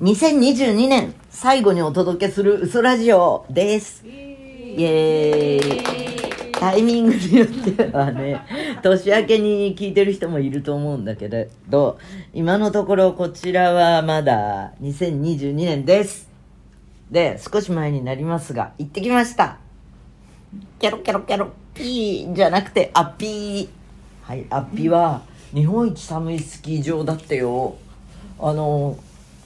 2022年最後にお届けする嘘ラジオです。イエーイ。タイミングによってはね、年明けに聞いてる人もいると思うんだけれど、今のところこちらはまだ2022年です。で、少し前になりますが、行ってきました。キャロキャロキャロ、ピーじゃなくて、アッピー。はい、アッピーは日本一寒いスキー場だってよ。あの、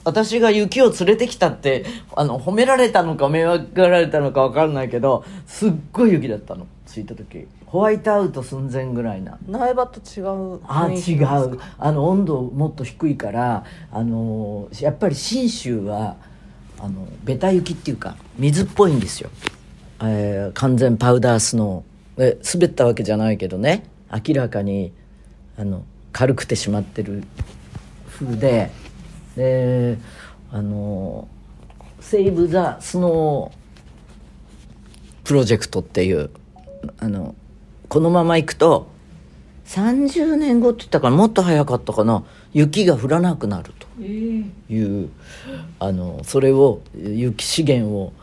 私が雪を連れてきたって、あの、褒められたのか迷惑がられたのかわかんないけど、すっごい雪だったの、着いた時。ホワイトアウト寸前ぐらいな。苗場と違うあ違う。あの温度もっと低いからあのやっぱり信州はあのベタ雪っていうか水っぽいんですよ、えー完全パウダースノー。え滑ったわけじゃないけどね。明らかにあの軽くてしまってる風でであの「セーブ・ザ・スノープロジェクト」っていうあのこのまま行くと30年後って言ったからもっと早かったかな雪が降らなくなるという、あのそれを雪資源を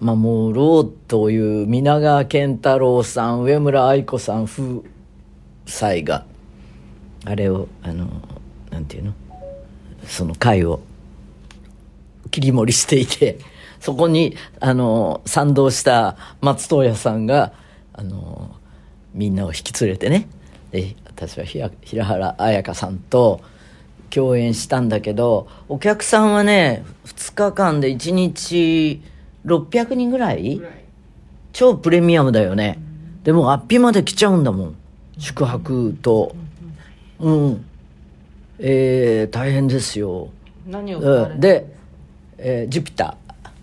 守ろうという皆川健太郎さん上村愛子さん夫妻があれをあのなんていうの？その会を切り盛りしていて そこにあの賛同した松任谷さんがあのみんなを引き連れてねで私はひら平原綾香さんと共演したんだけどお客さんはね2日間で1日600人ぐらい超プレミアムだよね。でもアッピまで来ちゃうんだもん。宿泊と。うん。えー、大変ですよ。何をで、えージュピター。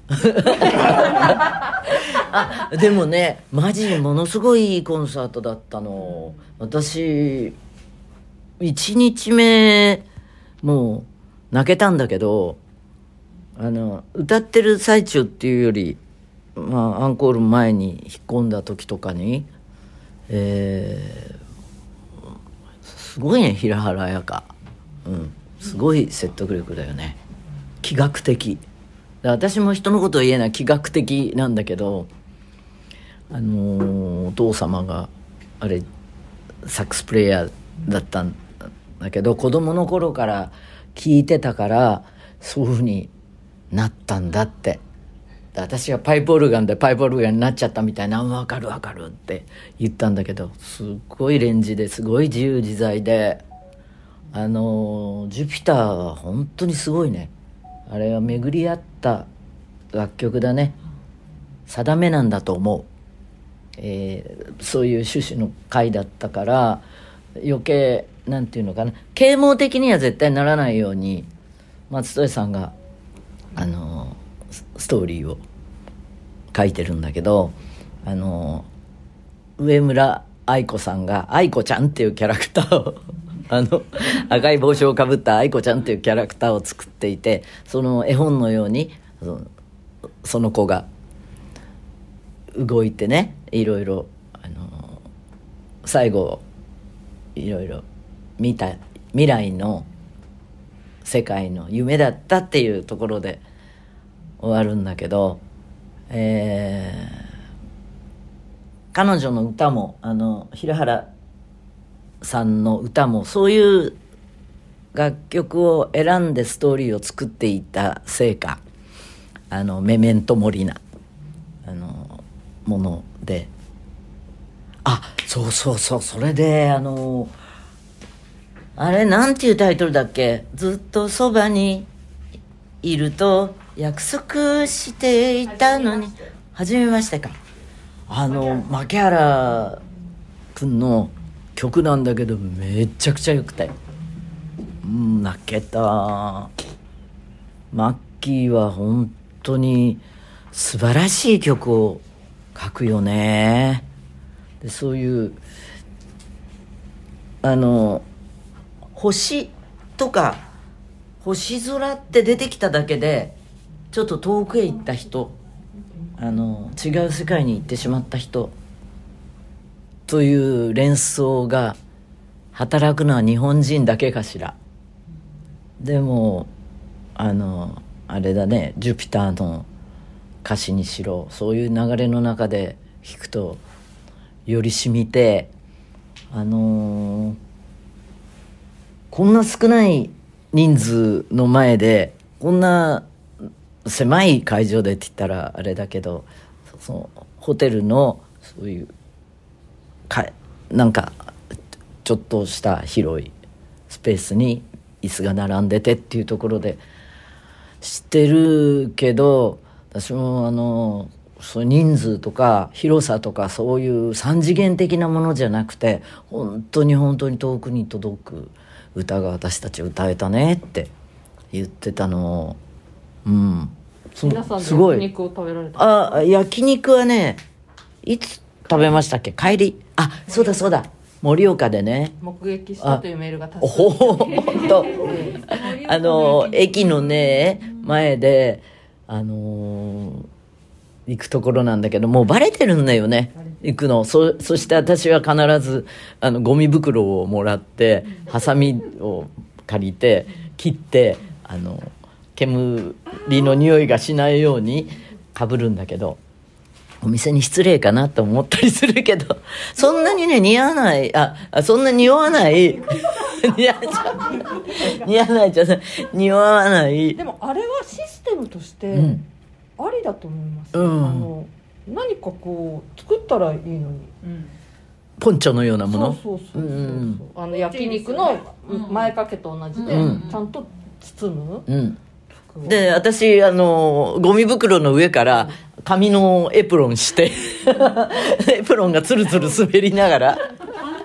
あでもねマジにものすごいいいコンサートだったの。私1日目もう泣けたんだけどあの歌ってる最中っていうよりまあアンコール前に引っ込んだ時とかにえーすごいね平原綾香うん。すごい説得力だよね。気学的。私も人のことを言えない気学的なんだけどあのお父様があれサックスプレイヤーだったんだけど子供の頃から聞いてたからそういうふうになったんだって。私がパイプオルガンでパイプオルガンになっちゃったみたいな「分かる分かる」って言ったんだけどすっごいレンジですごい自由自在であのジュピターは本当にすごいね。あれは巡り合った楽曲だね。定めなんだと思う、えーそういう趣旨の回だったから余計なんていうのかな。啓蒙的には絶対ならないように松任谷さんがあのストーリーを書いてるんだけどあの上村愛子さんが愛子ちゃんっていうキャラクターをあの赤い帽子をかぶった愛子ちゃんっていうキャラクターを作っていてその絵本のようにそのその子が動いてねいろいろあの最後いろいろ見た未来の世界の夢だったっていうところで終わるんだけど、えー彼女の歌もあの平原さんの歌もそういう楽曲を選んでストーリーを作っていたせいかあのメメントモリナあのもので。あそうそうそうそれであのあれなんていうタイトルだっけ？ずっとそばにいると約束していたのに。初めまして。か。あの牧原。君の曲なんだけどめっちゃくちゃよくて。うん泣けた。マッキーは本当に素晴らしい曲を書くよね。でそういうあの星とか星空って出てきただけでちょっと遠くへ行った人あの違う世界に行ってしまった人という連想が働くのは日本人だけかしら。でもあのあれだねジュピターの歌詞にしろそういう流れの中で弾くとより染みてあのーこんな少ない人数の前でこんな狭い会場でって言ったらあれだけどそのホテルのそういうかなんかちょっとした広いスペースに椅子が並んでてっていうところで知ってるけど私もあのそう人数とか広さとかそういう三次元的なものじゃなくて本当に本当に遠くに届く歌が私たち歌えたねって言ってたの。をうん。す皆さんですごい。焼肉を食べられた。あ焼肉はねいつ食べましたっけ？帰り？あそうだそうだ。盛岡でね。目撃したというメールが多数おほほほんとあの駅。のね前であのー行くところなんだけどもうバレてるんだよね。行くの。そそして私は必ずあのゴミ袋をもらってハサミを借りて切ってあの煙の匂いがしないようにかぶるんだけどお店に失礼かなと思ったりするけどそんなにね似合わないああそんな匂わない。似合わ似合わないじゃない匂わない。でもあれはシステムとしてうん。ありだと思います、うん。あの何かこう作ったらいいのに。ポンチョのようなもの？そうそうそうそう、う。んあの焼肉の前掛けと同じで、うん。ちゃんと包む。うんで私あのゴミ袋の上から紙のエプロンして エプロンがツルツル滑りながら。安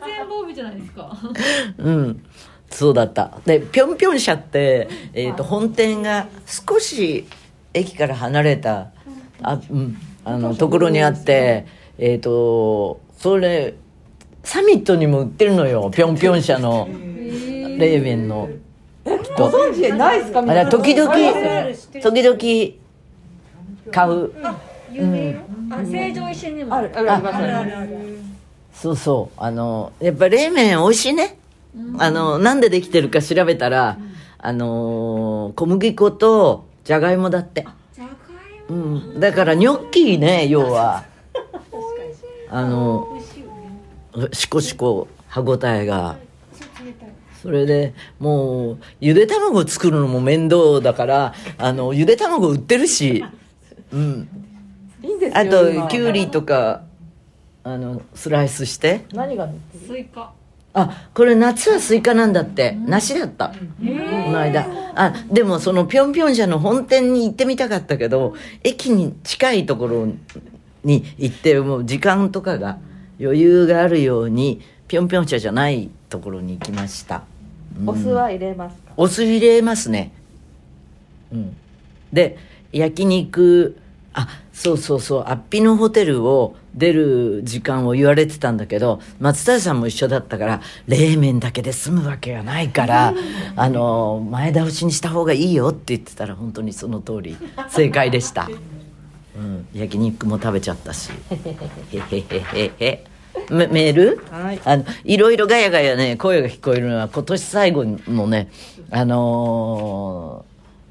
全防備じゃないですか。うん。そうだった。でぴょんぴょん車って、えー、と本店が少し駅から離れたあ、うん、あのところにあってえっ、とそれサミットにも売ってるのよぴょんぴょん車の。冷麺のご存知ないですか？あれ時々時々買う。有名よ。あ成城石井にもあるあるありますあるそうそう。あのやっぱ冷麺美味しいね、あのなんでできてるか調べたら、あの小麦粉とじゃがいもだって。じゃがいうもん。だからニョッキね要は。あの美味しいよね。しこしこ歯ごたえがそれでもうゆで卵作るのも面倒だからあのゆで卵売ってるし。うん。いいんですよあ今。ときゅうりとかあのスライスして。何がスイカ。あこれ夏はスイカなんだって。梨だった。この間。あでもそのぴょんぴょん社の本店に行ってみたかったけど駅に近いところに行ってもう時間とかが余裕があるようにぴょんぴょん社じゃないところに行きました、うんお酢は入れますか？お酢入れますね。うん。で焼肉あそうそうそうアッピのホテルを出る時間を言われてたんだけど松任谷さんも一緒だったから冷麺だけで済むわけがないからあの前倒しにした方がいいよって言ってたら本当にその通り正解でした、うん、焼肉も食べちゃったし。へへへへへ メメール？はい。あのいろいろガヤガヤね声が聞こえるのは今年最後のねあの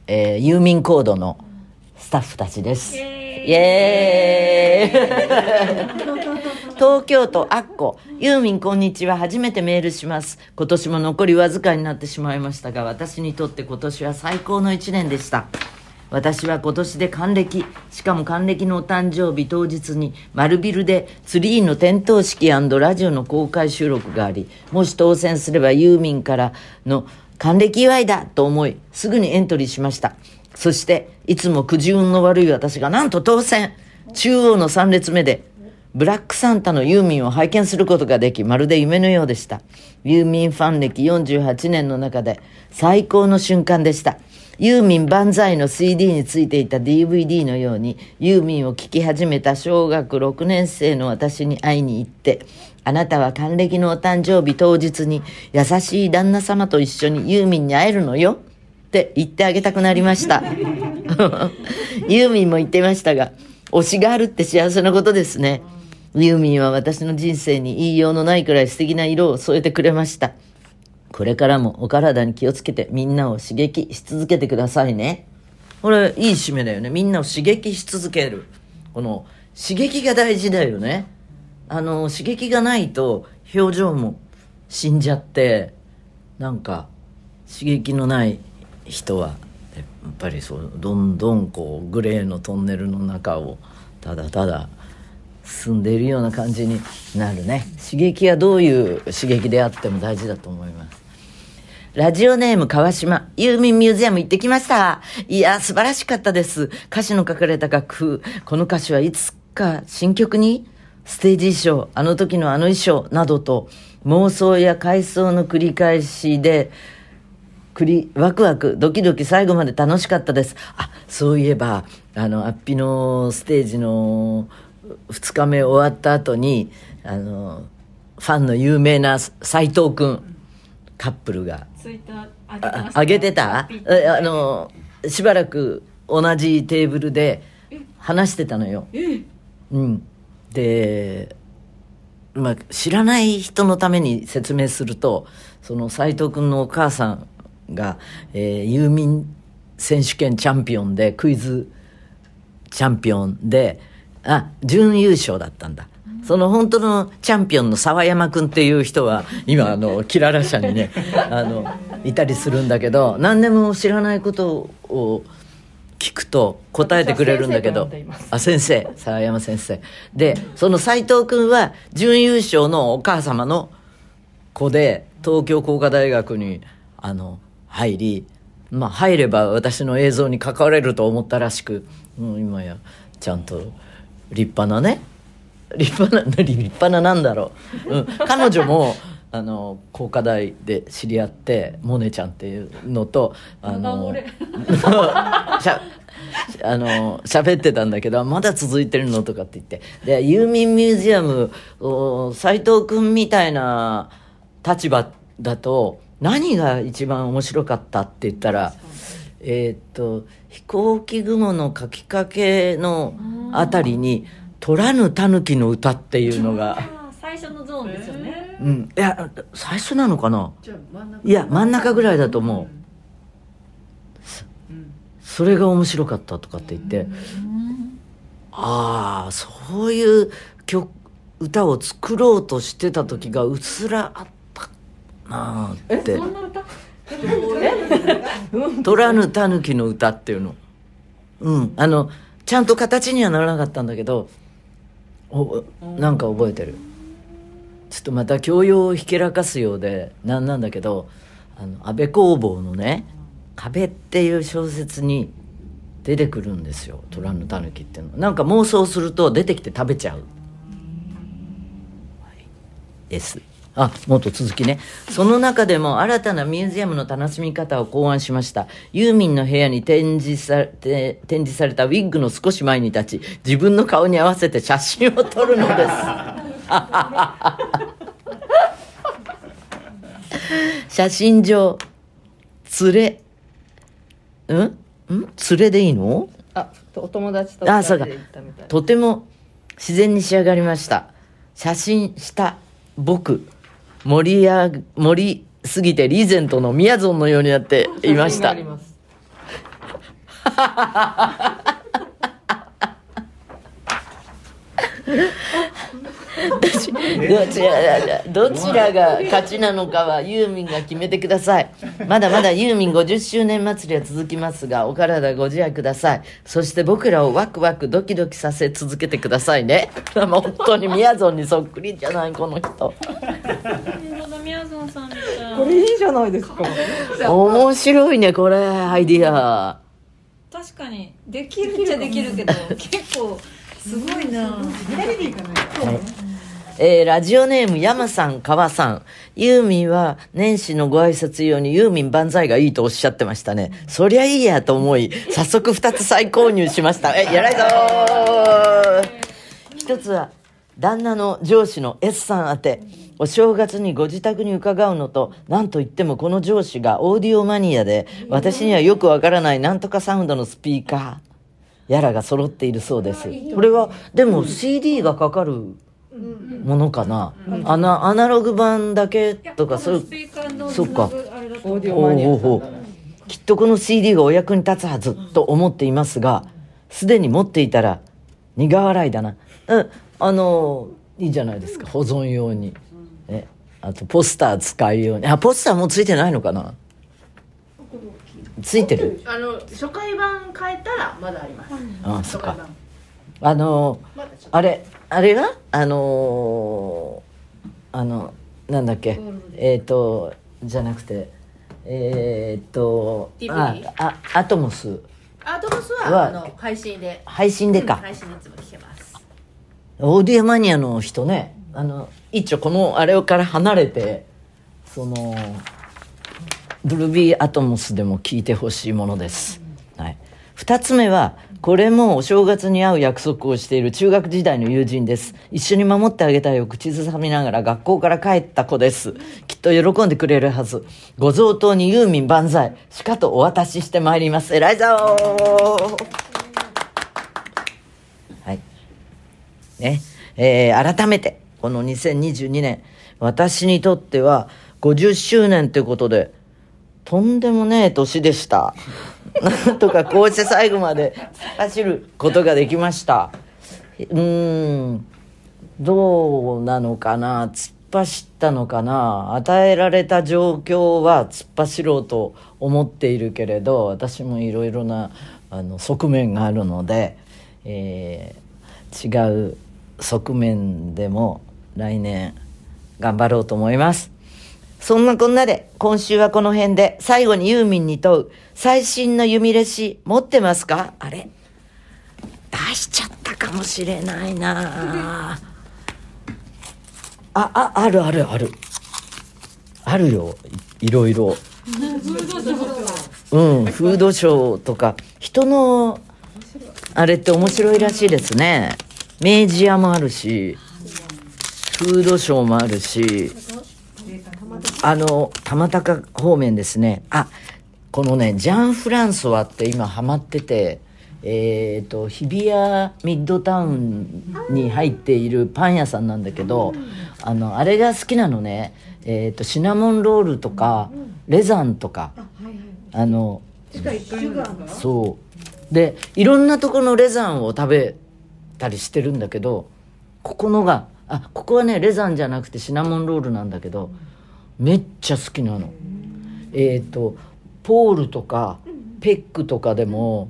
ーえー郵便コードのスタッフたちです。イエーイ。東京都アッコ。ユーミンこんにちは。初めてメールします。今年も残りわずかになってしまいましたが私にとって今年は最高の一年でした私は今年で還暦しかも還暦のお誕生日当日に丸ビルでツリーの点灯式ラジオの公開収録がありもし当選すればユーミンからの還暦祝いだと思いすぐにエントリーしましたそしていつもくじ運の悪い私がなんと当選中央の3列目でブラックサンタのユーミンを拝見することができ、まるで夢のようでした。ユーミンファン歴48年の中で最高の瞬間でした。ユーミン万歳の CD についていた DVD のように、ユーミンを聴き始めた小学6年生の私に会いに行って、あなたは還暦のお誕生日当日に優しい旦那様と一緒にユーミンに会えるのよって言ってあげたくなりました。ユーミンも言ってましたが、推しがあるって幸せなことですね。ユーミンは私の人生に言いようのないくらい素敵な色を添えてくれました。これからもお体に気をつけてみんなを刺激し続けてくださいね。これいい締めだよね。みんなを刺激し続ける。この刺激が大事だよね。あの刺激がないと表情も死んじゃってなんか刺激のない人はやっぱりそうどんどんこうグレーのトンネルの中をただただ進んでいるような感じになるね。刺激はどういう刺激であっても大事だと思います。ラジオネーム川島、ユーミンミュージアム行ってきました。いや、素晴らしかったです。歌詞の書かれた楽譜、この歌詞はいつか新曲に？ステージ衣装、あの時のあの衣装などと妄想や回想の繰り返しで、くり、ワクワク、ドキドキ最後まで楽しかったです。あ、そういえば、あの、アッピのステージの2日目終わった後に、あの、ファンの有名な斎藤くん、カップルが、ツイッター上げてたあげてた？ピッえあのしばらく同じテーブルで話してたのよ。え？うん。でまあ知らない人のために説明するとその斎藤君のお母さんが、えー、ユーミン選手権チャンピオンでクイズチャンピオンであ準優勝だったんだその本当のチャンピオンの沢山君っていう人は今あのキララ社にね あのいたりするんだけど何でも知らないことを聞くと答えてくれるんだけど。あ先生。沢山先生。でその斎藤君は準優勝のお母様の子で東京工科大学にあの入りまあ入れば私の映像に関われると思ったらしく、うん、今やちゃんと立派なね立派な立派ななんだろう、うん、彼女も あの工科大で知り合ってモネちゃんっていうのとあの俺 しゃあの喋ってたんだけどまだ続いてるのとかって言って。でユーミンミュージアムお斎藤君みたいな立場だと何が一番面白かったって言ったらえーっと飛行機雲の書きかけのあたりに「取らぬ狸の歌」っていうのが、最初のゾーンですよね。うん、いや最初なのかな？じゃあ真ん中。いや真ん中ぐらいだと思う。うん。それが面白かったとかって言って、ああそういう曲歌を作ろうとしてた時がうっすらあったなあって。そんな歌「取らぬ狸の歌」っていうの。うん。あのちゃんと形にはならなかったんだけどおなんか覚えてる。ちょっとまた教養をひけらかすようでなんなんだけどあの安倍工房のね「壁」っていう小説に出てくるんですよ「虎の狸」っていうの。なんか妄想すると出てきて食べちゃう、はいですあもっと続きね。その中でも新たなミュージアムの楽しみ方を考案しました。ユーミンの部屋に展示されて展示されたウィッグの少し前に立ち自分の顔に合わせて写真を撮るのです。写真上連れん？ん？連れでいいの？あお友達とあそうか。二人で行ったみたい。とても自然に仕上がりました。写真した僕盛り上げ盛りすぎてリーゼントのミヤゾンのようになっていました写真がありますどちらどちらが勝ちなのかはユーミンが決めてください。まだまだユーミン50周年祭りは続きますがお体ご自愛ください。そして僕らをワクワクドキドキさせ続けてくださいね。本当にミヤゾンにそっくりじゃないこの人。これいいじゃないですか。面白いねこれアイディア。確かに。できるっちゃできるけど結構すごいなえーラジオネーム山さん川さん。ユーミンは年始のご挨拶用にユーミン万歳がいいとおっしゃってましたね。そりゃいいやと思い早速2つ再購入しました。えやらいぞ一つは旦那の上司の S さん宛てお正月にご自宅に伺うのと何といってもこの上司がオーディオマニアで私にはよくわからないなんとかサウンドのスピーカーやらが揃っているそうです。これはでも CD がかかるものかな、アナアナログ版だけとかそういうそっかオーディオマニアさんほう。ほうほうきっとこの CD がお役に立つはずと思っていますがすでに持っていたら苦笑いだな。うんあのいいじゃないですか。保存用に。えあとポスター使うように。あポスターもうついてないのかな。ついてる？あの初回版変えたらまだあります。あそっか。あのあれあれが？あのーあのなんだっけ？えっ、とじゃなくてえっ、と DVD ああアトモス。アートボスははあの配信で。配信でか、配信でいつも聞けます。オーディオマニアの人ね。あの一応このあれから離れてそのドルビーアトモスでも聞いてほしいものです、はい、2つ目はこれもお正月に会う約束をしている中学時代の友人です。一緒に守ってあげたいを口ずさみながら学校から帰った子です。きっと喜んでくれるはず。ご贈答にユーミン万歳しかとお渡ししてまいります。偉いぞー。はい。ね。えー改めてこの2022年。私にとっては50周年ということでとんでもねえ年でした。な んとかこうして最後まで走ることができました。うーん。どうなのかな突っ走ったのかな。与えられた状況は突っ走ろうと思っているけれど私もいろいろなあの側面があるので、えー違う側面でも来年頑張ろうと思います。そんなこんなで今週はこの辺で最後にユーミンに問う。最新の弓レシ持ってますか？あれ？出しちゃったかもしれないな。あああるあるある。あるよ。いいろ。いろうんフードショーとか。人のあれって面白いらしいですね。明治屋もあるしフードショーもあるしあの玉高方面ですね。あこのねジャン・フランソワって今ハマっててえっ、と日比谷ミッドタウンに入っているパン屋さんなんだけどあのあれが好きなのね。えっ、とシナモンロールとかレザンとか。あのそう。でいろんなとこのレザンを食べたりしてるんだけどここのがあここはねレザンじゃなくてシナモンロールなんだけどめっちゃ好きなの。えっ、とポールとかペックとかでも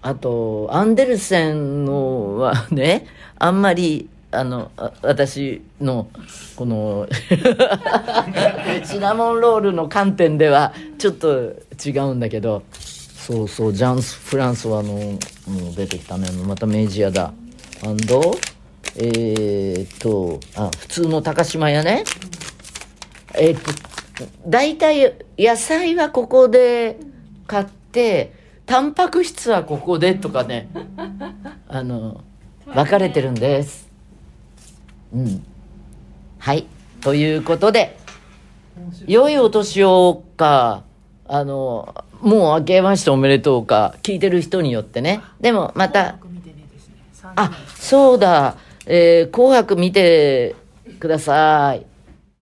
あとアンデルセンのはねあんまりあのあ私のこの シナモンロールの観点ではちょっと違うんだけどそうそうジャンス・フランソワのもう出てきたね。また明治屋だ。アンドえー、っとあ普通の高島屋ねえーっと大体野菜はここで買ってタンパク質はここでとかね あの分かれてるんです。うん。はい。ということで良いお年をかあのもう明けましておめでとうか聞いてる人によってね。でもまた。あそうだ、えー紅白見てください